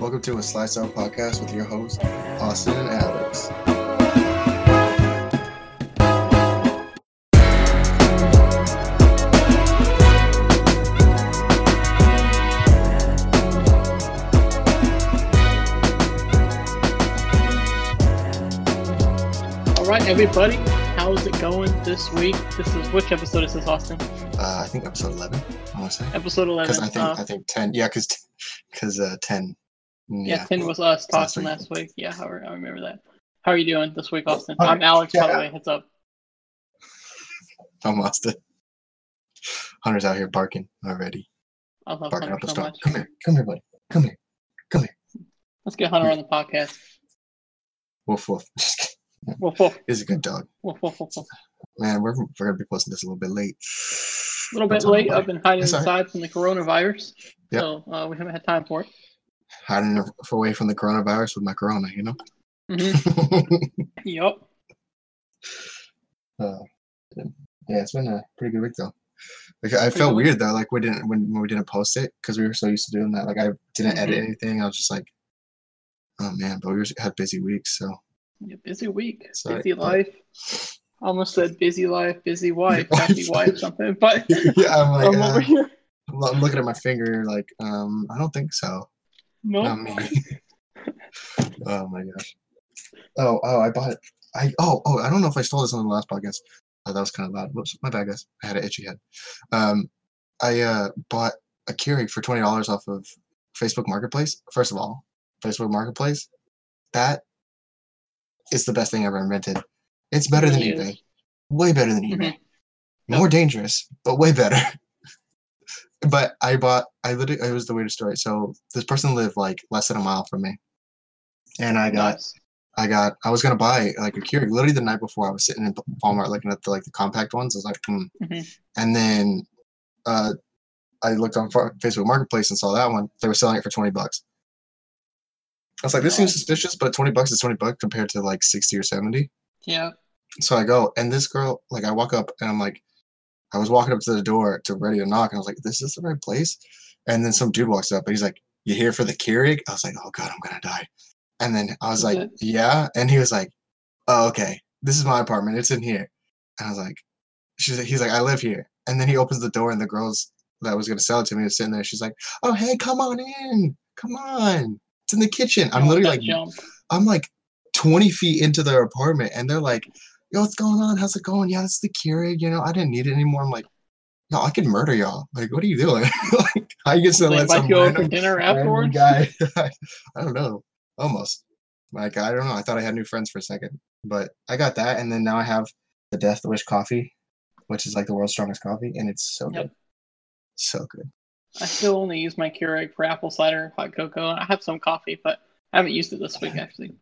Welcome to a Slice Of podcast with your hosts, Austin and Alex. All right, everybody, how's it going this week? This is which episode is this, Austin? Uh, I think episode 11, I want to say. Episode eleven. Because I think Uh, I think 10, yeah, because because uh, 10. Yeah, ten was us last talking week. last week. Yeah, I, re- I remember that. How are you doing this week, Austin? All I'm right. Alex, by the way. Heads up. I'm Austin. Hunter's out here barking already. I love Barking Hunter up a so storm. much. Come here. Come here, buddy. Come here. Come here. Let's get Hunter on the podcast. Woof, woof. Woof woof He's a good dog. woof woof woof. woof. Man, we're, we're going to be posting this a little bit late. A little bit That's late. I've been hiding That's right. inside from the coronavirus, Yep. so uh, we haven't had time for it. Hiding away from the coronavirus with my corona, you know? hmm Yep. Uh, yeah, it's been a pretty good week though. Like I felt weird though, like we didn't when, when we didn't post it because we were so used to doing that. Like I didn't edit Mhm. anything. I was just like, oh man, but we had busy weeks, so Yeah, busy week, Sorry, busy but- life. Almost said busy life, busy wife, happy wife, something. But yeah, I'm like, I'm uh, over here. I'm, I'm looking at my finger, like, um, I don't think so. No. Not me. oh my gosh. Oh, oh, I bought it. I oh oh I don't know if I stole this on the last podcast. Oh, that was kind of loud. Whoops, my bad, guys. I had an itchy head. Um, I uh bought a Keurig for twenty dollars off of Facebook Marketplace. First of all, Facebook Marketplace, that is the best thing ever invented. It's better than eBay. Way better than eBay. Mhm. Yep. More dangerous, but way better. but I bought. I literally. It was the weirdest story. So this person lived like less than a mile from me, and I got Nice. I got I was gonna buy like a Keurig literally the night before I was sitting in Walmart looking at the like the compact ones. I was like, hmm. Mhm. And then uh I looked on Facebook Marketplace and saw that one. They were selling it for twenty bucks. I was like, this seems suspicious, but twenty bucks is twenty bucks compared to like sixty or seventy. Yeah. So I go, and this girl, like, I walk up and I'm like, I was walking up to the door to ready to knock, and I was like, this is the right place. And then some dude walks up and he's like, You here for the Keurig? I was like, Oh God, I'm gonna die. And then I was like? Yeah. And he was like, Oh, okay. This is my apartment. It's in here. And I was like, She's like, he's like, I live here. And then he opens the door and the girls that was gonna sell it to me is sitting there. She's like, Oh hey, come on in. Come on. It's in the kitchen. I'm literally like jump. I'm like 20 feet into their apartment and they're like, yo, what's going on? How's it going? Yeah, it's the Keurig. You know, I didn't need it anymore. I'm like, no, I could murder y'all. Like, what are you doing? like, how you just let invite some you over for dinner random afterwards. guy? I don't know. Almost. Like, I don't know. I thought I had new friends for a second, but I got that. And then now I have the Death Wish coffee, which is like the world's strongest coffee. And it's so Yep. good. So good. I still only use my Keurig for apple cider, hot cocoa. I have some coffee, but I haven't used it this week actually.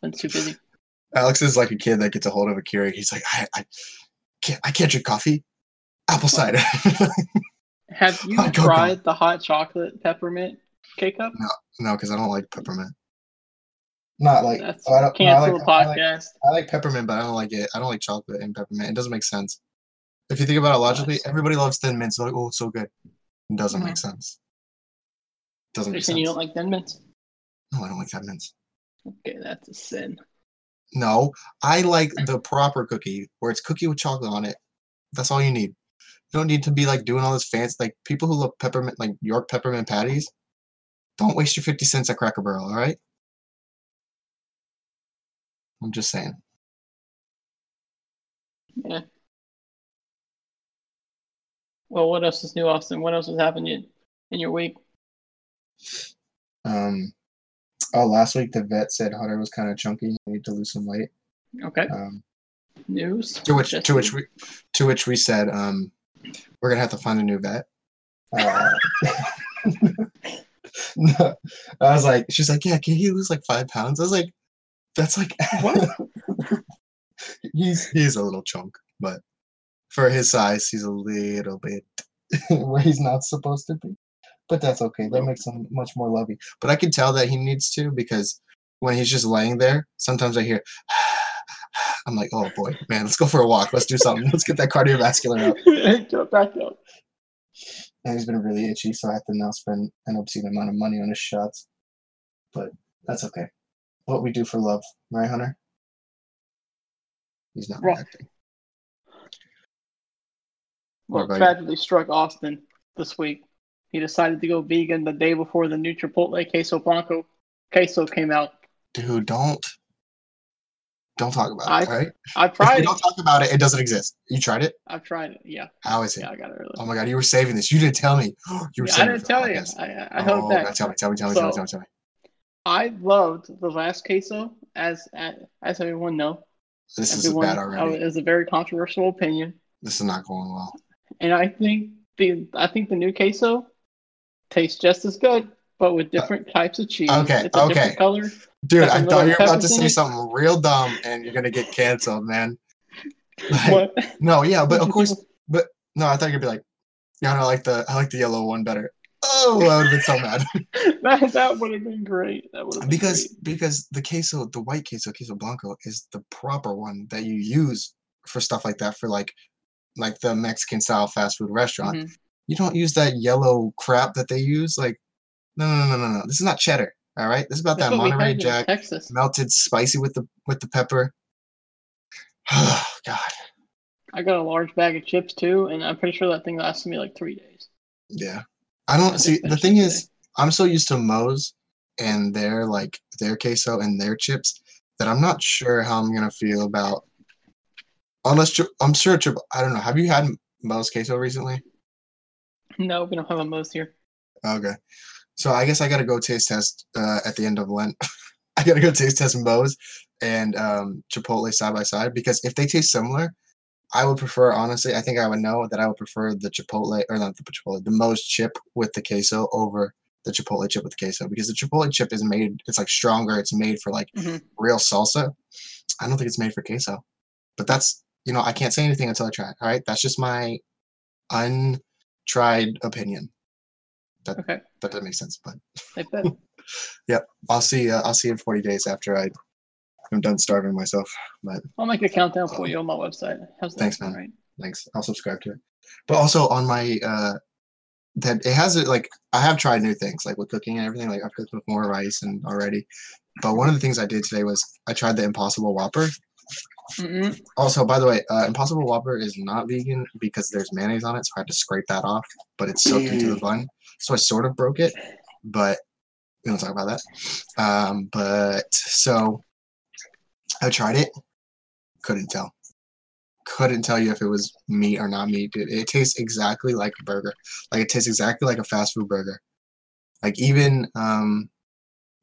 Been too busy. Alex is like a kid that gets a hold of a Keurig. He's like, I, I can't, I can't drink coffee. Apple cider. Have you Hot tried the hot chocolate peppermint K cup? No, no, because I don't like peppermint. Not like That's I don't, no, I cancel like, the I like podcast. I like peppermint, but I don't like it. I don't like chocolate and peppermint. It doesn't make sense. If you think about it logically, everybody loves thin mints. They're like, oh, it's so good. It doesn't Mhm. make sense. Doesn't You're make sense. you don't like thin mints? no, I don't like thin mints. Okay, that's a sin. No, I like the proper cookie where it's cookie with chocolate on it. That's all you need. You don't need to be like doing all this fancy like people who love peppermint like York peppermint patties. Don't waste your 50 cents at Cracker Barrel, all right? I'm just saying. Yeah. Well, what else is new, Austin? What else has happened in, in your week? Um, oh, last week the vet said Hunter was kind of chunky. He needed to lose some weight. Okay, Um, news. to which to which we to which we said, um, we're gonna have to find a new vet. Uh, no, I was like, she's like, yeah, can he lose like five pounds? I was like, that's like What? he's he's a little chunk, but for his size, he's a little bit where he's not supposed to be. But that's okay. That makes him much more lovey. But I can tell that he needs to because when he's just laying there, sometimes I hear I'm like, oh boy, man, let's go for a walk. Let's do something. Let's get that cardiovascular up. Jump back up. And he's been really itchy, so I have to now spend an obscene amount of money on his shots. but that's okay. What we do for love, right, Hunter? He's not Right. reacting. Well, tragedy struck Austin this week. He decided to go vegan the day before the new Chipotle Queso Blanco queso came out. Dude, don't don't talk about I it. Right. If tried it. don't talk about it, it doesn't exist. You tried it. I've tried it. Yeah, How is it? yeah, I got it early. Oh my god, you were saving this. You didn't tell me. You were Yeah, I saving it didn't tell you. podcast. I, I, I held oh, back. God, tell me, tell me, tell me, tell me, tell me, tell me. I loved the last queso, as as everyone know. This is everyone, bad already. It's a very controversial opinion, This is not going well. and I think the I think the new queso tastes just as good, but with different types of cheese. okay, it's a okay. different color. Dude, I thought you were about to say it. something real dumb and you're gonna get canceled, man. Like, What? no, yeah, but of course, but no, I thought you'd be like, yeah, no, I like the I like the yellow one better. Oh, I would have been so mad that that would have been great. That would been because great. because the queso, the white queso, queso blanco, is the proper one that you use for stuff like that for like like the Mexican style fast food restaurant. Mhm. You don't use that yellow crap that they use. Like, no, no, no, no, no. This is not cheddar. All right, this is about That's that Monterey Jack Texas. melted spicy with the with the pepper. Oh God, I got a large bag of chips too, and I'm pretty sure that thing lasted me like three days. yeah. I don't I see. The thing is, I'm so used to Moe's and their like their queso and their chips that I'm not sure how I'm gonna feel about. Unless I'm sure, I don't know. Have you had Moe's queso recently? No, we don't have a most here. Okay. So I guess I gotta go taste test uh, at the end of Lent. I gotta go taste test Moe's and um, Chipotle side by side because if they taste similar, I would prefer honestly. I think I would know that I would prefer the Chipotle or not the Chipotle, the Moe's chip with the queso over the Chipotle chip with the queso because the Chipotle chip is made. It's like stronger. It's made for like Mhm. real salsa. I don't think it's made for queso, but that's you know I can't say anything until I try it. All right, that's just my untried opinion. Okay, That doesn't make sense, but. I bet. I'll see. Uh, I'll see in 40 days after I am done starving myself. But I'll make a countdown for you on my website. How's? Thanks, man. Right? thanks. I'll subscribe to it. But also on my uh, that it has it like I have tried new things like with cooking and everything. Like I've cooked with more rice and already. But one of the things I did today was I tried the Impossible Whopper. Mm-mm. Also, by the way, uh, Impossible Whopper is not vegan because there's mayonnaise on it, so I had to scrape that off. But it's soaked into the bun, so I sort of broke it. But we don't talk about that. Um, but so I tried it, couldn't tell, couldn't tell you if it was meat or not meat. Dude, it tastes exactly like a burger. Like it tastes exactly like a fast food burger. Like even um,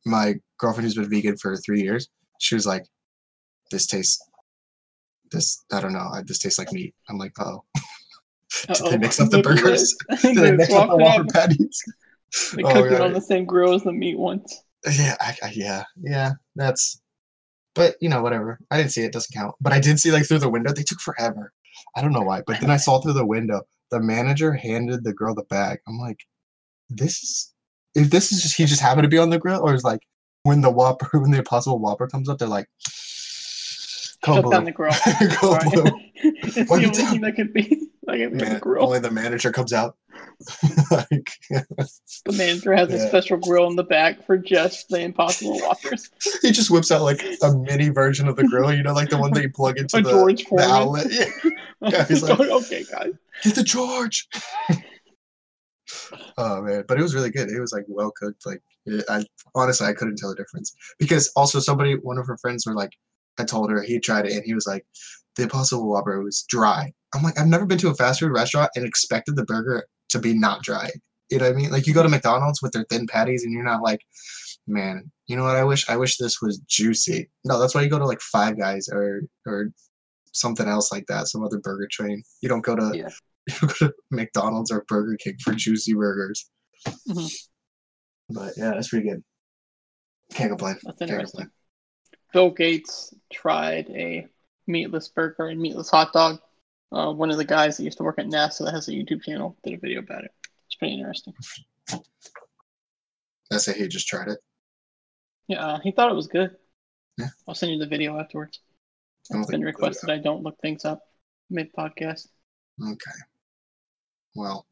my girlfriend who's been vegan for three years, she was like, "This tastes." This I don't know. I, this tastes like meat. I'm like, oh. Did they mix up the burgers? Did they mix up the Whopper patties? They Oh, cooked it on the same grill as the meat ones. Yeah, I, I, yeah, yeah. That's, but you know, whatever. I didn't see it. Doesn't count. But I did see like through the window. They took forever. I don't know why. But then I saw through the window. The manager handed the girl the bag. I'm like, this is. If this is just he just happened to be on the grill, or is like when the Whopper, when the Impossible Whopper comes up, they're like, Shut "Go down the grill. go Right. blue." it's the only down. thing that could be like Man, grill. only the manager comes out. like, The manager has a special grill in the back for just the Impossible Whoppers. he just whips out like a mini version of the grill, you know, like the one that you plug into A the, George the outlet. Yeah. Yeah, he's like- okay, guys. Get the George. oh man, but it was really good. It was like well cooked. Like it, I honestly I couldn't tell the difference because also somebody one of her friends were like I told her he tried it and he was like the Impossible Whopper was dry. I'm like I've never been to a fast food restaurant and expected the burger to be not dry. You know what I mean? Like you go to McDonald's with their thin patties and you're not like, man, you know what I wish? I wish this was juicy. No, that's why you go to like Five Guys or or something else like that, some other burger chain. You don't go to Yeah. you go to McDonald's or Burger King for juicy burgers. Mhm. But yeah, that's pretty good. Can't complain. That's Can't complain. Bill Gates tried a meatless burger and meatless hot dog. Uh, one of the guys that used to work at NASA that has a YouTube channel did a video about it. It's pretty interesting. I say he just tried it. Yeah, uh, he thought it was good. Yeah. I'll send you the video afterwards. It's been requested I don't look things up mid podcast. Okay. Well.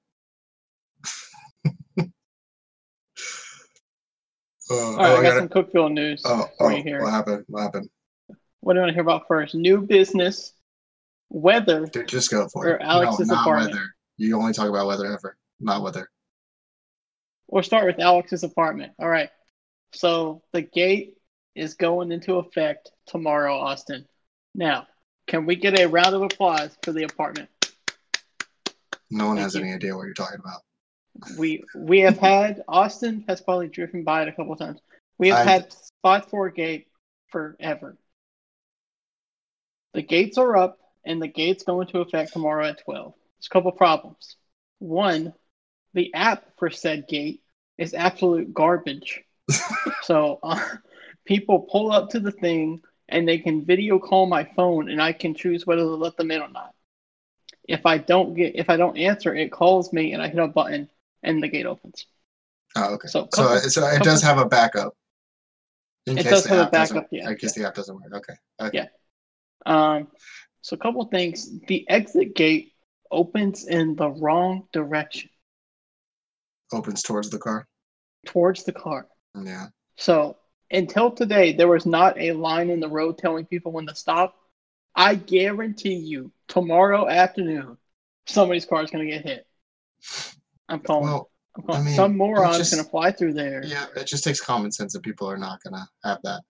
Uh, All right, oh, I I got got some Cookeville news Oh, for oh, you here. what happened? What happened? What do you want to hear about first? New business, weather, Dude, just go for Or it. Alex's no, not apartment. weather. You only talk about weather ever, not weather. We'll start with Alex's apartment. All right. So the gate is going into effect tomorrow, Austin. Now, can we get a round of applause for the apartment? No one Thank has you. any idea what you're talking about. We we have had Austin has probably driven by it a couple times. We have I- had spot four gate forever. The gates are up, and the gates go into effect tomorrow at twelve. There's a couple problems. One, the app for said gate is absolute garbage. so uh, people pull up to the thing and they can video call my phone, and I can choose whether to let them in or not. If I don't get, if I don't answer, it calls me, and I hit a button, and the gate opens. Oh, okay. So, So, couple- it- so it does have a backup. In It case does the have app doesn't- backup, yeah, In case the app doesn't work. Okay. Okay. Yeah. Um, so a couple things. The exit gate opens in the wrong direction Opens towards the car. towards the car. Yeah. So until today, there was not a line in the road telling people when to stop. I guarantee you, tomorrow afternoon, somebody's car is going to get hit. I'm calling. Well, I'm calling. I mean, Some moron's just- going to fly through there. yeah, it just takes common sense that people are not gonna have that.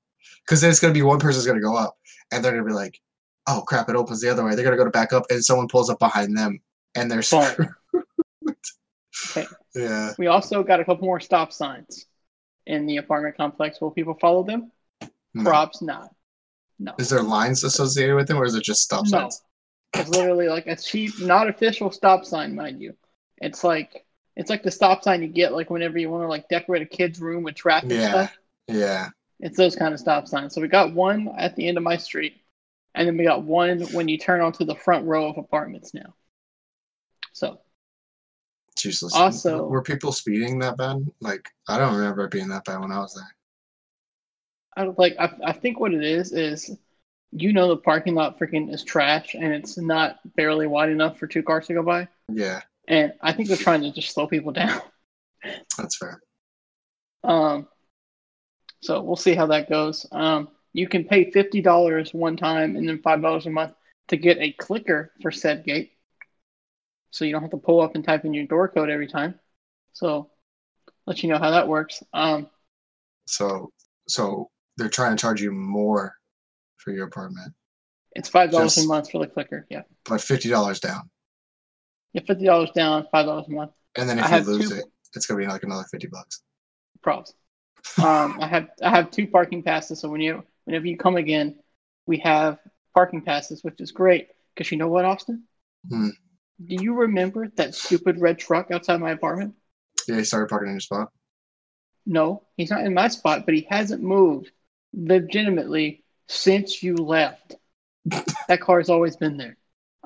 Because then it's gonna be one person's gonna go up and they're gonna be like, Oh crap, it opens the other way. They're gonna go to back up and someone pulls up behind them and they're screwed. Okay. Yeah. We also got a couple more stop signs in the apartment complex. Will people follow them? No. Props not. No. Is there lines associated with them or is it just stop No. signs? It's literally like a cheap, not official stop sign, mind you. It's like it's like the stop sign you get like whenever you want to like decorate a kid's room with traffic Yeah. stuff. Yeah. It's those kind of stop signs. So we got one at the end of my street, and then we got one when you turn onto the front row of apartments now. So It's useless. Also- were people speeding that bad? Like I don't remember it being that bad when I was there. I don't like I, I think what it is is you know the parking lot freaking is trash and it's not barely wide enough for two cars to go by. Yeah, And I think they're trying to just slow people down. that's fair. Um, so we'll see how that goes. Um, you can pay fifty dollars one time and then five dollars a month to get a clicker for said gate, so you don't have to pull up and type in your door code every time. So let you know how that works. Um, So so they're trying to charge you more for your apartment, it's five dollars a month for the clicker. Yeah, but fifty dollars down. Fifty dollars down, five dollars a month. And then if I you lose two- it, it's gonna be like another fifty bucks. Props. Um, I have I have two parking passes, so when you whenever you come again, we have parking passes, which is great. Because you know what, Austin? Hmm. Do you remember that stupid red truck outside my apartment? Yeah, you started parking in your spot. No, he's not in my spot, but he hasn't moved legitimately since you left. that car's always been there.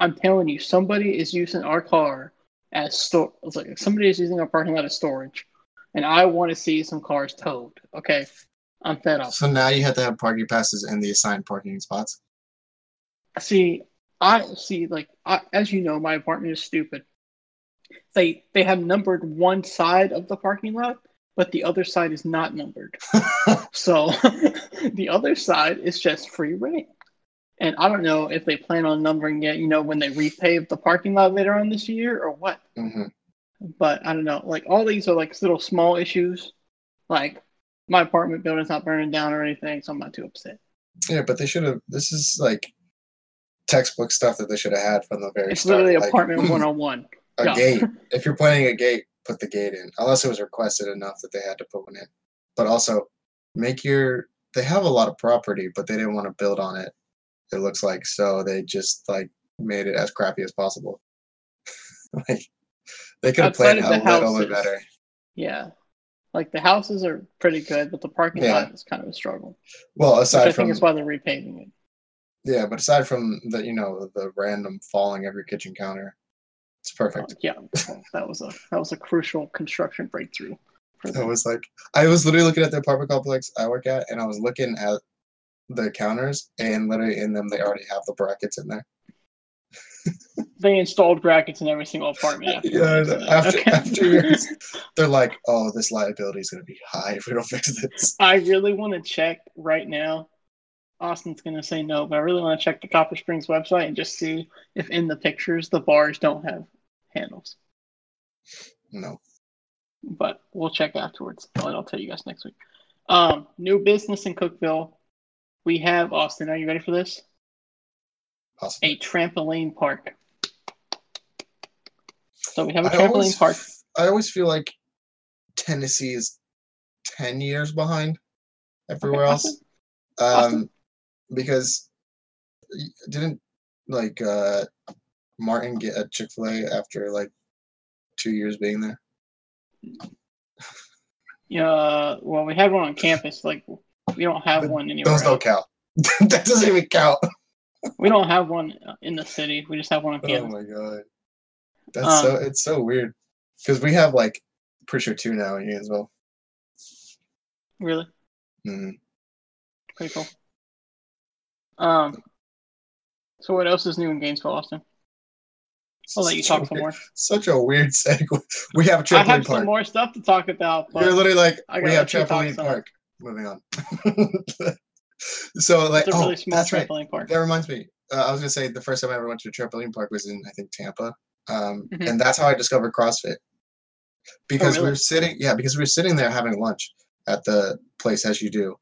I'm telling you, somebody is using our car as store. It's like somebody is using our parking lot as storage, and I want to see some cars towed. Okay, I'm fed up. So now you have to have parking passes in the assigned parking spots. See, I see. Like I, as you know, my apartment is stupid. They they have numbered one side of the parking lot, but the other side is not numbered. so the other side is just free reign. And I don't know if they plan on numbering it, you know, when they repave the parking lot later on this year or what. hmm But I don't know. Like all these are like little small issues. Like my apartment building's not burning down or anything, so I'm not too upset. Yeah, but they should have. This is like textbook stuff that they should have had from the very It's start. literally like, apartment 101. a yeah. gate. If you're planning a gate, put the gate in, unless it was requested enough that they had to put one in. But also, make your. They have a lot of property, but they didn't want to build on it. It looks like so they just like made it as crappy as possible. like they could have planned a little bit better. Yeah. Like the houses are pretty good, but the parking Yeah. lot is kind of a struggle. Well, Which I aside think from is why they're repaving it. yeah, but aside from the you know the random falling of your kitchen counter, it's perfect. Uh, yeah, that was a that was a crucial construction breakthrough. For I was like, I was literally looking at the apartment complex I work at, and I was looking at the counters, and literally in them they already have the brackets in there. they installed brackets in every single apartment. After Yeah, I know. that. after Okay. after years, they're like, "Oh, this liability is going to be high if we don't fix this." I really want to check right now. Austin's gonna say no, but I really want to check the Copper Springs website and just see if in the pictures the bars don't have handles. No, But we'll check afterwards, and I'll tell you guys next week. Um, new business in Cookeville. We have Austin. Are you ready for this? possible. A trampoline park. So we have a trampoline always, park. I always feel like Tennessee is ten years behind everywhere Okay, else. Um, Austin? because didn't like uh Martin get a Chick Fil A after like two years being there? Yeah. Well, we had one on campus. Like we don't have one anywhere. Those don't count. that doesn't even count. We don't have one in the city. We just have one in on Oh my god, that's Um, so it's so weird because we have like pretty sure two now in well. Really? Mhm. Pretty cool. Um. So what else is new in Gainesville, Austin? I'll let you talk some weird- more. Such a weird segue. We have a I trampoline have park. some more stuff to talk about, but You're literally like I we have trampoline park. Moving on. so like it's a oh small that's right. park. That reminds me. Uh, I was gonna say the first time I ever went to a trampoline park was in I think Tampa, um, Mhm. and that's how I discovered CrossFit. Because we Oh, really? were sitting, yeah, because we were sitting there having lunch at the place as you do,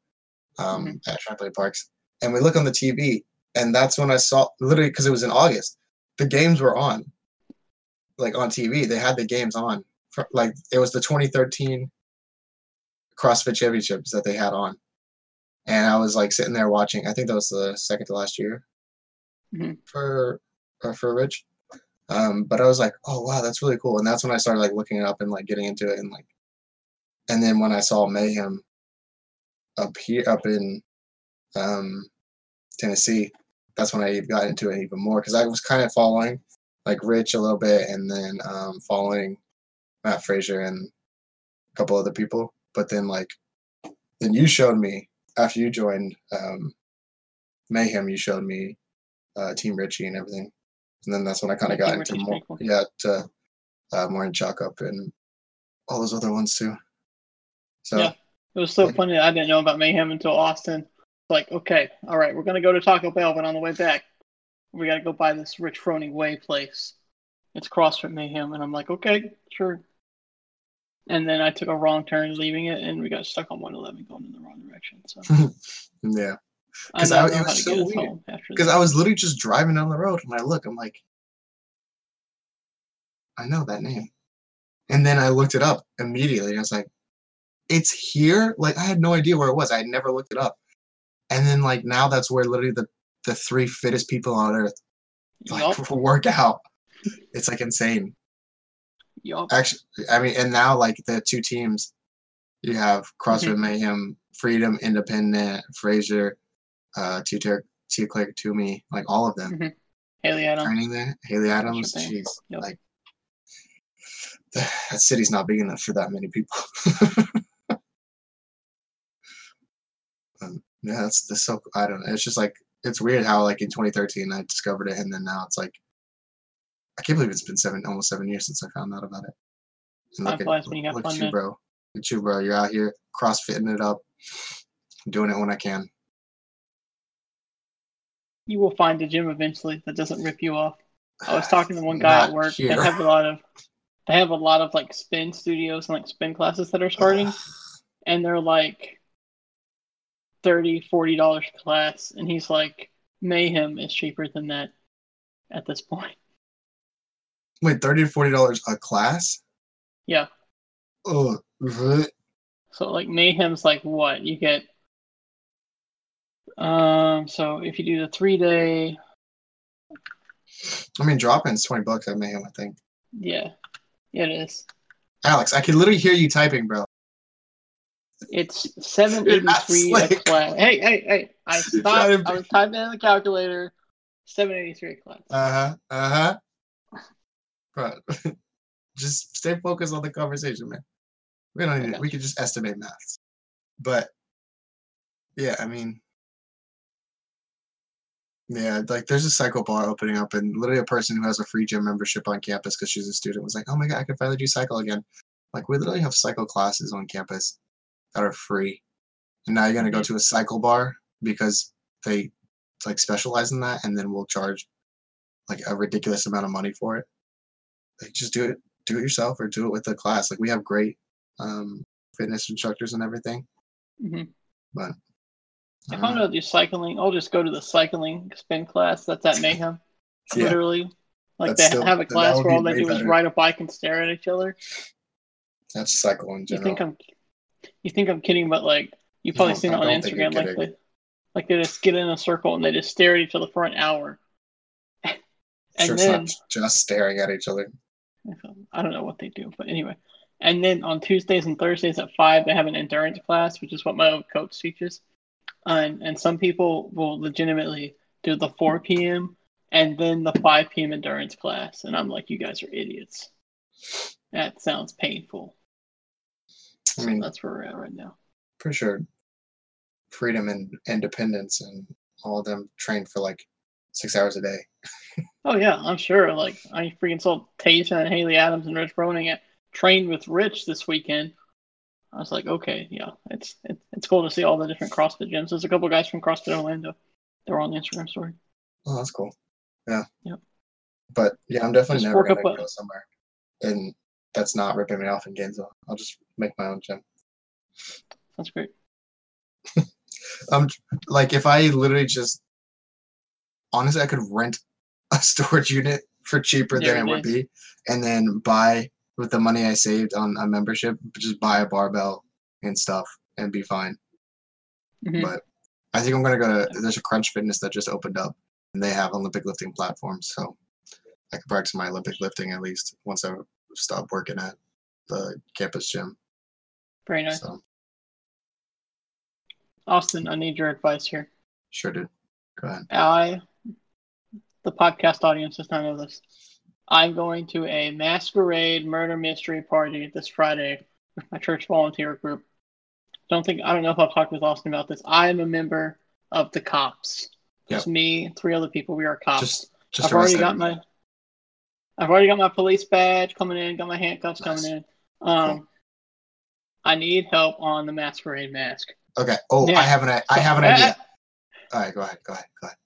um, Mm-hmm. at trampoline parks, and we look on the TV, and that's when I saw literally because it was in August, the games were on, like on TV. They had the games on, for, like it was the 2013 CrossFit Championships that they had on, and I was like sitting there watching. I think that was the second to last year Mhm. for uh, for Rich. Um, but I was like, oh wow, that's really cool. And that's when I started like looking it up and like getting into it and like, and then when I saw Mayhem up here up in um, Tennessee, that's when I got into it even more because I was kind of following like Rich a little bit and then um, following Mat Fraser and a couple other people. But then like, then you showed me after you joined um, Mayhem, you showed me uh, Team Richie and everything, and then that's when I kind of got Team into more, yeah, to uh, more in Chalk Up and all those other ones too. So Yeah. It was so Like- funny I didn't know about Mayhem until Austin. Like, okay, all right, we're gonna go to Taco Bell, but on the way back, we gotta go by this Rich Froning Way place. It's CrossFit Mayhem, and I'm like, okay, sure. And then I took a wrong turn leaving it, and we got stuck on 111 going in the wrong direction. So yeah, I 'Cause now I- it was so weird. because. I was literally just driving down the road and I look, I'm like, I know that name, and then I looked it up immediately. I was like, it's here. Like I had no idea where it was. I had never looked it up, and then like now that's where literally the the three fittest people on earth like Yup, work out. It's like insane. Yup. Actually, I mean, and now like the two teams, you have CrossFit Mayhem, Freedom, Independent, Fraser, uh, T. Claire Toomey, like all of them Haley Adams. training there. Haley Adams, jeez, Yep. like that city's not big enough for that many people. um, yeah, that's that's so. I don't know. It's just like it's weird how like in 2013 I discovered it, and then now it's like I can't believe it's been seven, almost seven years since I found out about it. And Time look at, when you have look fun, at you, bro. Look at you, bro. You're out here crossfitting it up, doing it when I can. You will find a gym eventually that doesn't rip you off. I was talking to one guy at work. They have a lot of they have a lot of like spin studios and like spin classes that are starting and they're like 30 40 dollars a class and he's like mayhem is cheaper than that at this point Wait, thirty to forty dollars a class? yeah Oh, so like mayhem's like what you get um so if you do the three day I mean, drop-in's twenty bucks at Mayhem, I think. yeah yeah, it is Alex, I can literally hear you typing, bro. it's 783 a class hey hey hey i stopped i was typing in the calculator 783 a class Uh huh. Uh huh. Just stay focused on the conversation, man. We don't got We could just estimate maths, but yeah, I mean, Yeah, like there's a cycle bar opening up, and literally a person who has a free gym membership on campus because she's a student was like, "Oh my god, I can finally do cycle again!" Like we literally have cycle classes on campus that are free, and now you're gonna go to a cycle bar because they like specialize in that, and then we'll charge like a ridiculous amount of money for it. Like just do it, do it yourself, or do it with the class. Like we have great um, fitness instructors and everything, hmm but I If don't I'm know. gonna do cycling, I'll just go to the cycling spin class. That's at Mayhem. Yeah. Literally, like That's they still- have a class where all they do is ride a bike and stare at each other. that's cycle in You think I'm, you think I'm kidding, but like you've probably No, seen it on don't think you're Instagram, like they, like they just get in a circle and they just stare at each other for an hour. sure, and it's then not just staring at each other. I don't know what they do, but anyway. And then on Tuesdays and Thursdays at five, they have an endurance class, which is what my old coach teaches. And and some people will legitimately do the 4 p.m. and then the 5 p.m. endurance class, and I'm like, you guys are idiots. That sounds painful. I So mean, that's where we're at right now. for sure, freedom and independence, and all of them trained for like six hours a day. Oh yeah, I'm sure. Like I freaking saw Tayson and Haley Adams and Rich Froning at trained with Rich this weekend. I was like, okay, yeah, it's it's it's cool to see all the different CrossFit gyms. There's a couple guys from CrossFit Orlando. They were on the Instagram story. Oh, that's cool. Yeah. Yep. But yeah, I'm definitely Just never gonna go somewhere, and that's not ripping me off in Gainesville. I'll just make my own gym. That's great. Um, like if I literally just honestly, I could rent a storage unit for cheaper There than it it would be, and then buy with the money I saved on a membership, just buy a barbell and stuff and be fine. Mhm. But I think I'm gonna go to. There's a Crunch Fitness that just opened up, and they have Olympic lifting platforms, so I can practice my Olympic lifting at least once I stop working at the campus gym. Very nice. So Austin, I need your advice here. sure, dude. Go ahead. I, the podcast audience does not know this. I'm going to a masquerade murder mystery party this Friday with my church volunteer group. Don't think I don't know if I've talked with Austin about this. I am a member of the cops. Just me, three other people. We are cops. Just, just I've already got my I've already got my police badge coming in, got my handcuffs Nice. coming in. Um Cool. I need help on the masquerade mask. Okay. Oh, Yeah. I have an. I have an idea. All right, go ahead. Go ahead. Go ahead.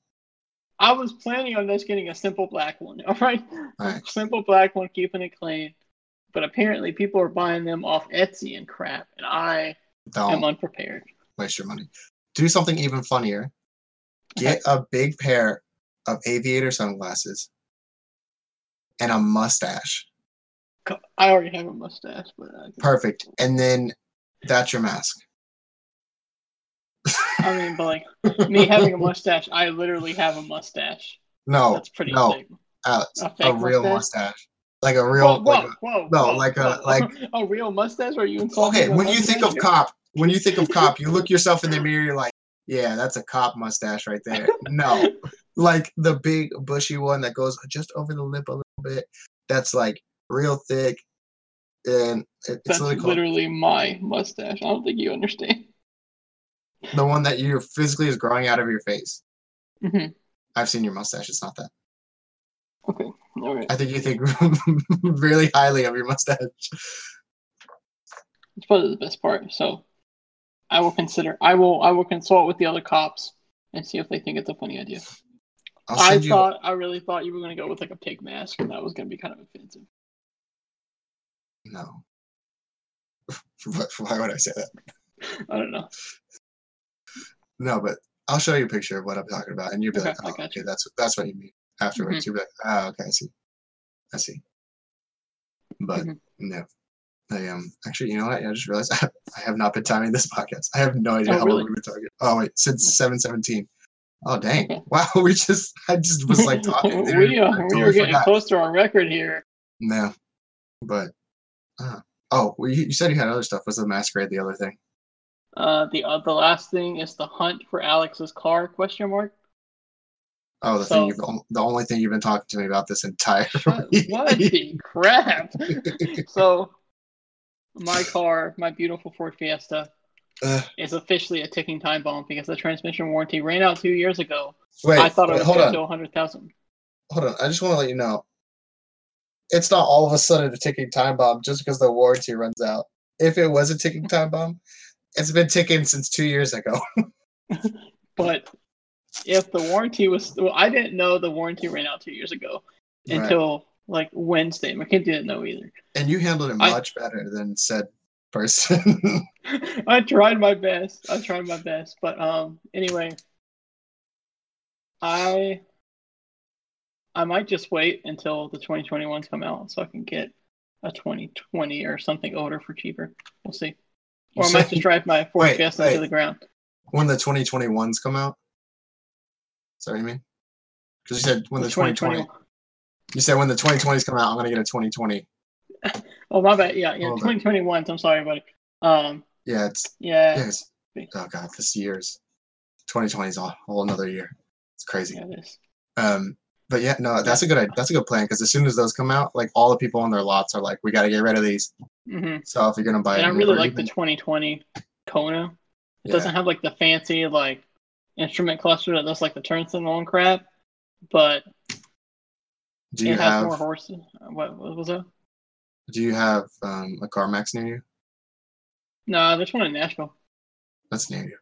I was planning on just getting a simple black one, all right? All right. Simple black one, keeping it clean. But apparently people are buying them off Etsy and crap, and I am Don't unprepared. waste your money. Do something even funnier. Get a big pair of aviator sunglasses and a mustache. I already have a mustache, but I, Perfect. And then that's your mask. I mean, but like me having a mustache, I literally have a mustache. No, That's pretty no, big. Alex, A a, real mustache? mustache. Like a real. Whoa, whoa, like a- whoa, no, whoa, like a- like- a real mustache? Are you insulting? okay, when you think of cop, when you think of cop, you look yourself in the mirror. You're like, yeah, that's a cop mustache right there. No, like the big bushy one that goes just over the lip a little bit. That's like real thick, and it- it's That's literally literally my mustache. I don't think you understand. The one that you physically is growing out of your face. hmm I've seen your mustache. It's not that. Okay, all right. I think you think really highly of your mustache. It's probably the best part. So, I will consider. I will. I will consult with the other cops and see if they think it's a funny idea. I you. thought. I really thought you were going to go with like a pig mask, and that was going to be kind of offensive. No. Why would I say that? I don't know. No, but I'll show you a picture of what I'm talking about, and you'll be Okay, like, "Oh, okay, you. Mm-hmm. that's that's what you mean." Afterwards, you'll be like, "Ah, okay, I see, I see." But Mhm. no, I um actually, you know what? I just realized I have not been timing this podcast. I have no idea Oh, how really? long we've been talking. Oh wait, since seven seventeen. Oh dang! Wow, we just I just was like talking. we, I uh, we totally are getting forgot. close to our record here. No, but uh, oh, well, you, you said you had other stuff. Was the masquerade the other thing? Uh, the uh, the last thing is the hunt for Alex's car? Question mark. Oh, the So- thing you've the only thing you've been talking to me about this entire week. what the crap? so, my car, my beautiful Ford Fiesta, Uh, is officially a ticking time bomb because the transmission warranty ran out two years ago. wait, I thought it was hold on, to 100,000. hold on. I just want to let you know, it's not all of a sudden a ticking time bomb just because the warranty runs out. If it was a ticking time bomb, it's been ticking since two years ago. But if the warranty was, well, I didn't know the warranty ran out two years ago Right. until like Wednesday. McKinsey didn't know either. And you handled it I- much better than said person. I tried my best. I tried my best. But um anyway, I I might just wait until the 2021s come out so I can get a 2020 or something older for cheaper. We'll see. Or am I might just drive my Ford Wait, Fiesta wait. into the ground. when the 2021s come out. Is that what you mean? Because you said when the, 2020, you said when the 2020s come out, I'm gonna get a 2020. Oh my bad. Yeah, yeah. Hold 2021s. I'm sorry, buddy. Um, Yeah, it's yeah, yes. Oh god, this year's 2020 is a whole another year. It's crazy. yeah, it is. Um, but yeah, no, that's a good. That's a good plan because as soon as those come out, like all the people on their lots are like, we got to get rid of these. Mm-hmm. So if you're gonna buy, And I really like the 2020 Kona. It yeah. doesn't have like the fancy like instrument cluster that does like the turn signal and crap, but Do you it has have more horses. What, what was that? Do you have um, a CarMax near you? No, there's one in Nashville. That's near you.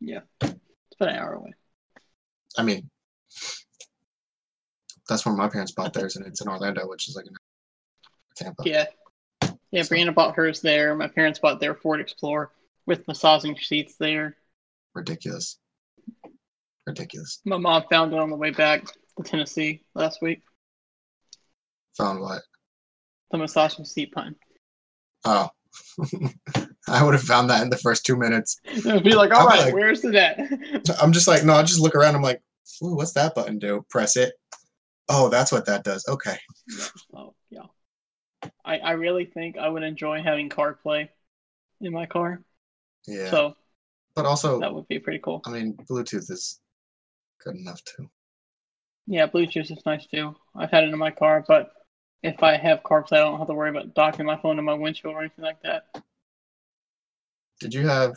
Yeah, it's about an hour away. I mean, that's where my parents bought theirs, and it's in Orlando, which is like in Tampa. Yeah, yeah. So- Brianna bought hers there. My parents bought their Ford Explorer with massaging seats there. Ridiculous. Ridiculous. My mom found it on the way back to Tennessee last week. Found what? The massaging seat pun. Oh. I would have found that in the first two minutes. It'd be like, all I'm right, like- where's the net? I'm just like, no, I just look around. I'm like, ooh, what's that button do? Press it. Oh, that's what that does. Okay. oh, yeah. I, I really think I would enjoy having CarPlay in my car. Yeah. So but also, that would be pretty cool. I mean, Bluetooth is good enough too. Yeah, Bluetooth is nice too. I've had it in my car, but if I have CarPlay, I don't have to worry about docking my phone to my windshield or anything like that. Did you have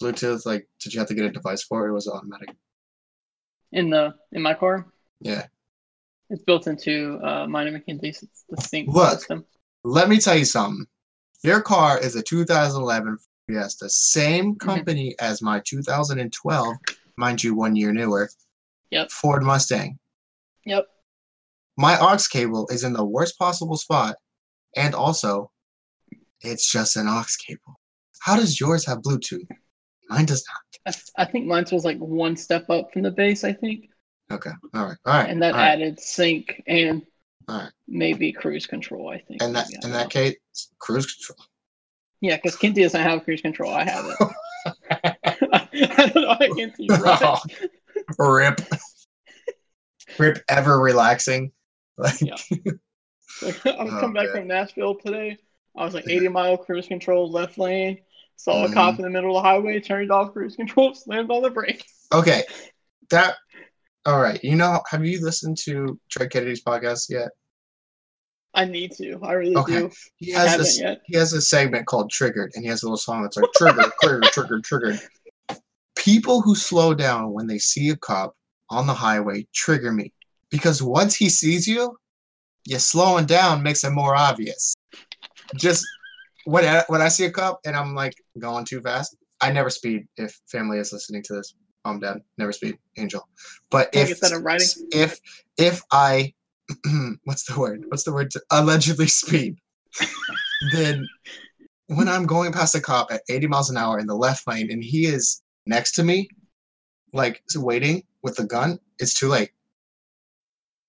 Bluetooth? Like, did you have to get a device for it? Or was it automatic? In the in my car, Yeah. it's built into uh, McKinsey's it's the sync Look. system. Let me tell you something. Your car is a 2011 Fiesta, same Mm-hmm. company as my 2012, mind you, one year newer. Yep. Ford Mustang. Yep. My aux cable is in the worst possible spot, and also, it's just an aux cable. How does yours have Bluetooth? Mine does I, I think mine was like one step up from the base, I think, not. Okay. All right. All right. and that all right. added sync and maybe cruise control. I think. And that in that case, cruise control. yeah, because Kinsey doesn't have cruise control. I have it. I don't know how Kinsey drives. Rip. Rip ever relaxing. Like Yeah. Like, I'm Oh, coming back man. from Nashville today. I was like 80 mile cruise control, left lane. Saw Mhm. a cop in the middle of the highway, turned off cruise control, slammed on the brake. okay. That all right. You know, have you listened to Trey Kennedy's podcast yet? I need to. I really Okay. do. He has this yet. he has a segment called Triggered, and he has a little song that's like triggered, triggered, triggered, triggered. People who slow down when they see a cop on the highway trigger me because once he sees you, you slowing down makes it more obvious. Just when I, when I see a cop and I'm like going too fast, I never speed. If family is listening to this, mom, dad, never speed, angel. But Can if get that in writing? if if I what's the word? What's the word? To allegedly speed. then when I'm going past a cop at 80 miles an hour in the left lane and he is next to me, like waiting with the gun, it's too late.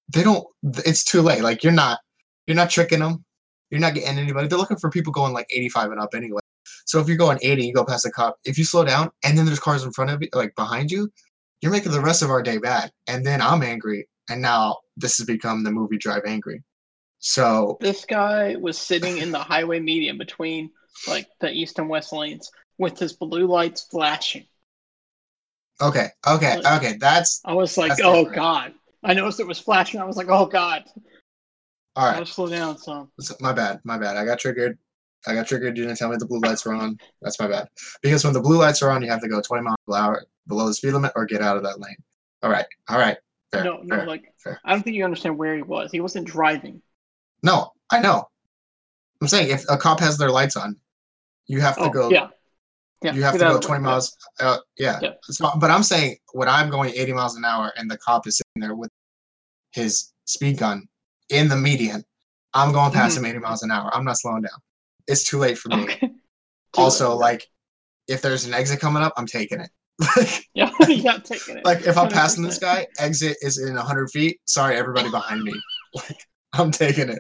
They don't. It's too late. Like you're not. You're not tricking them. You're not getting anybody. They're looking for people going like 85 and up anyway. So if you're going 80, you go past the cop. If you slow down and then there's cars in front of you, like behind you, you're making the rest of our day bad. And then I'm angry. And now this has become the movie Drive Angry. So This guy was sitting in the highway median between like the east and west lanes with his blue lights flashing. okay, okay, Like- okay. That's I was like, oh different. god. I noticed it was flashing. I was like, oh god. All right. I right. will slow down some. So- My bad, my bad. I got triggered. I got triggered. You didn't tell me the blue lights were on. That's my bad. Because when the blue lights are on, you have to go 20 miles per hour below the speed limit or get out of that lane. All right. All right. Fair, no, no, fair. like fair. I don't think you understand where he was. He wasn't driving. No, I know. I'm saying if a cop has their lights on, you have to Oh, go. yeah. Yeah. You have to go 20 way. miles. Uh, yeah. Yeah. So, but I'm saying when I'm going 80 miles an hour and the cop is sitting there with his speed gun in the median, I'm going past him 80 miles an hour. I'm not slowing down. It's too late for me. Okay. Also, like, if there's an exit coming up, I'm taking it. like, Yeah, yeah, taking it. like, if I'm passing this guy, exit is in 100 feet. Sorry, everybody behind me. Like, I'm taking it.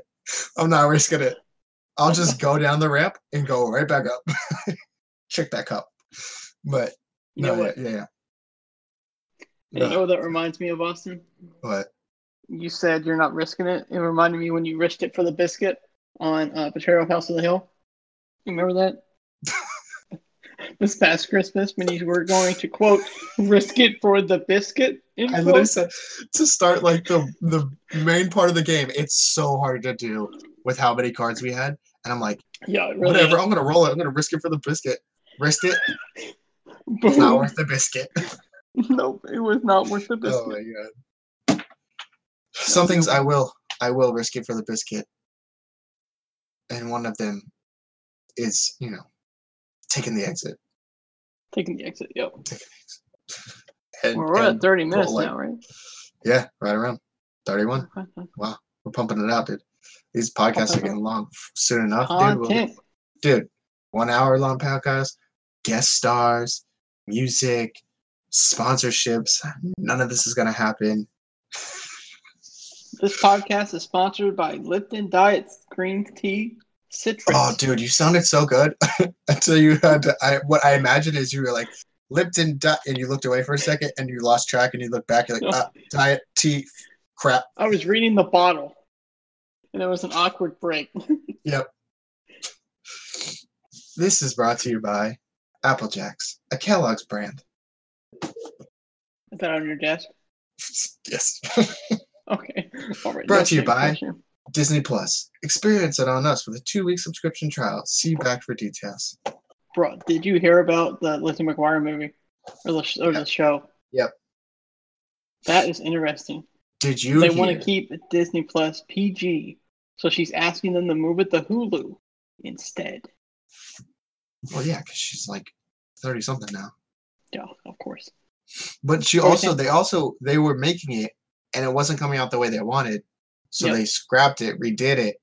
I'm not risking it. I'll just go down the ramp and go right back up. Check that cup. But You no, know what? yeah, yeah, You know what that reminds me of, Austin? But You said you're not risking it. It reminded me when you risked it for the biscuit on uh, Potato House of the Hill. You remember that? this past Christmas when you were going to quote risk it for the biscuit. I literally said to start like the the main part of the game. It's so hard to do with how many cards we had, and I'm like, yeah, really whatever. is. I'm gonna roll it. I'm gonna risk it for the biscuit. Risk it. It's not worth the biscuit. nope, it was not worth the oh biscuit. Oh my god. Some things I will I will risk it for the biscuit. And one of them is, you know, taking the exit. Taking the exit. Yep. Taking the exit. And- We're at 30 minutes roll it. now, right? Yeah, right around. 31. wow, We're pumping it out, dude. These podcasts are getting long soon enough, dude. We'll dude, one hour long podcast, guest stars, music, sponsorships. None of this is gonna happen. This podcast is sponsored by Lipton Diet Green Tea Citrus. Oh, dude, you sounded so good until you had to. I what I imagine is you were like Lipton, di-, and you looked away for a second, and you lost track, and you looked back, you're like, ah, diet tea, crap. I was reading the bottle, and it was an awkward break. Yep. This is brought to you by Apple Jacks, a Kellogg's brand. Is that on your desk? yes. Okay. All right. Brought that's to you by- question. Disney Plus. Experience it on us with a two-week subscription trial. See back for details. Bro, did you hear about the Lizzie McGuire movie or the, sh- or the show? Yep. That is interesting. Did you they hear? want to keep Disney Plus PG, so she's asking them to move it to Hulu instead. Well, yeah, because she's like thirty something now. Yeah, of course. But she also, they also, they were making it, and it wasn't coming out the way they wanted, so Yep. they scrapped it, redid it,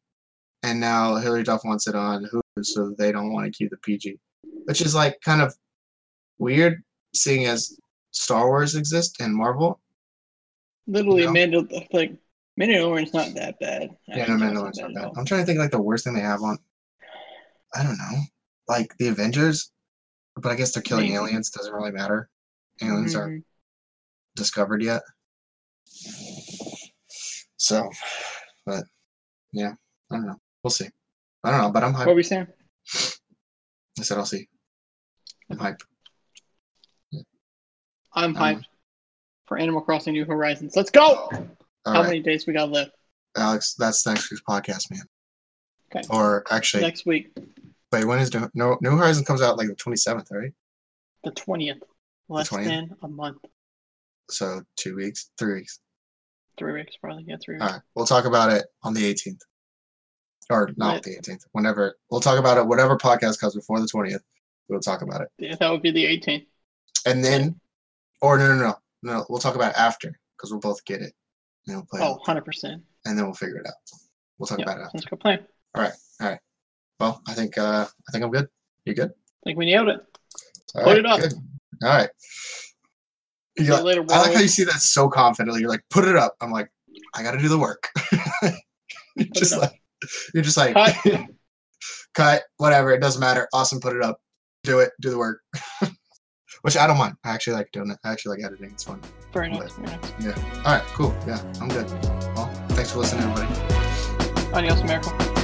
and now Hilary Duff wants it on Hulu, so they don't want to keep the PG, which is like kind of weird, seeing as Star Wars exists and Marvel. Literally, No. Amanda, like, Mandalorian's not that bad. Yeah, Actually, no, Mandalorian's not bad. I'm trying to think like the worst thing they have on. I don't know, like the Avengers, but I guess they're killing Maybe. aliens. Doesn't really matter. Aliens aren't Mhm. discovered yet. So, but yeah, I don't know. We'll see. I don't know, but I'm What hyped. are we saying? I said I'll see. I'm hyped. I'm Um, hyped for Animal Crossing New Horizons. Let's go! How right, many days we got left? Alex, that's next week's podcast, man. Okay. Or actually, Next week, wait, when is New, no, New Horizon comes out like the 27th, right? the 20th. Less 20th? than a month. So two weeks, three weeks. Three weeks, probably. Yeah, three weeks. All right, we'll talk about it on the 18th, or not Right. the 18th. Whenever we'll talk about it, whatever podcast comes before the 20th, we'll talk about it. Yeah, that would be the 18th. and then or no no no no we'll talk about it after because we'll both get it and we'll play Oh, it, 100%. and then we'll figure it out we'll talk Yeah, about it after sounds like All right. All right. well i think uh i think i'm good you good I think we nailed it. All Put right, it up. good. all right You're like- later, i like how you see that so confidently. You're like put it up. I'm like i gotta do the work. You're just like you're just like Cut. cut whatever it doesn't matter. Awesome put it up. Do it do the work. Which i don't mind. I actually like doing it. I actually like editing. It's fun. Very nice. Very nice. all right cool. Yeah i'm good. Well thanks for listening everybody. Adios, America.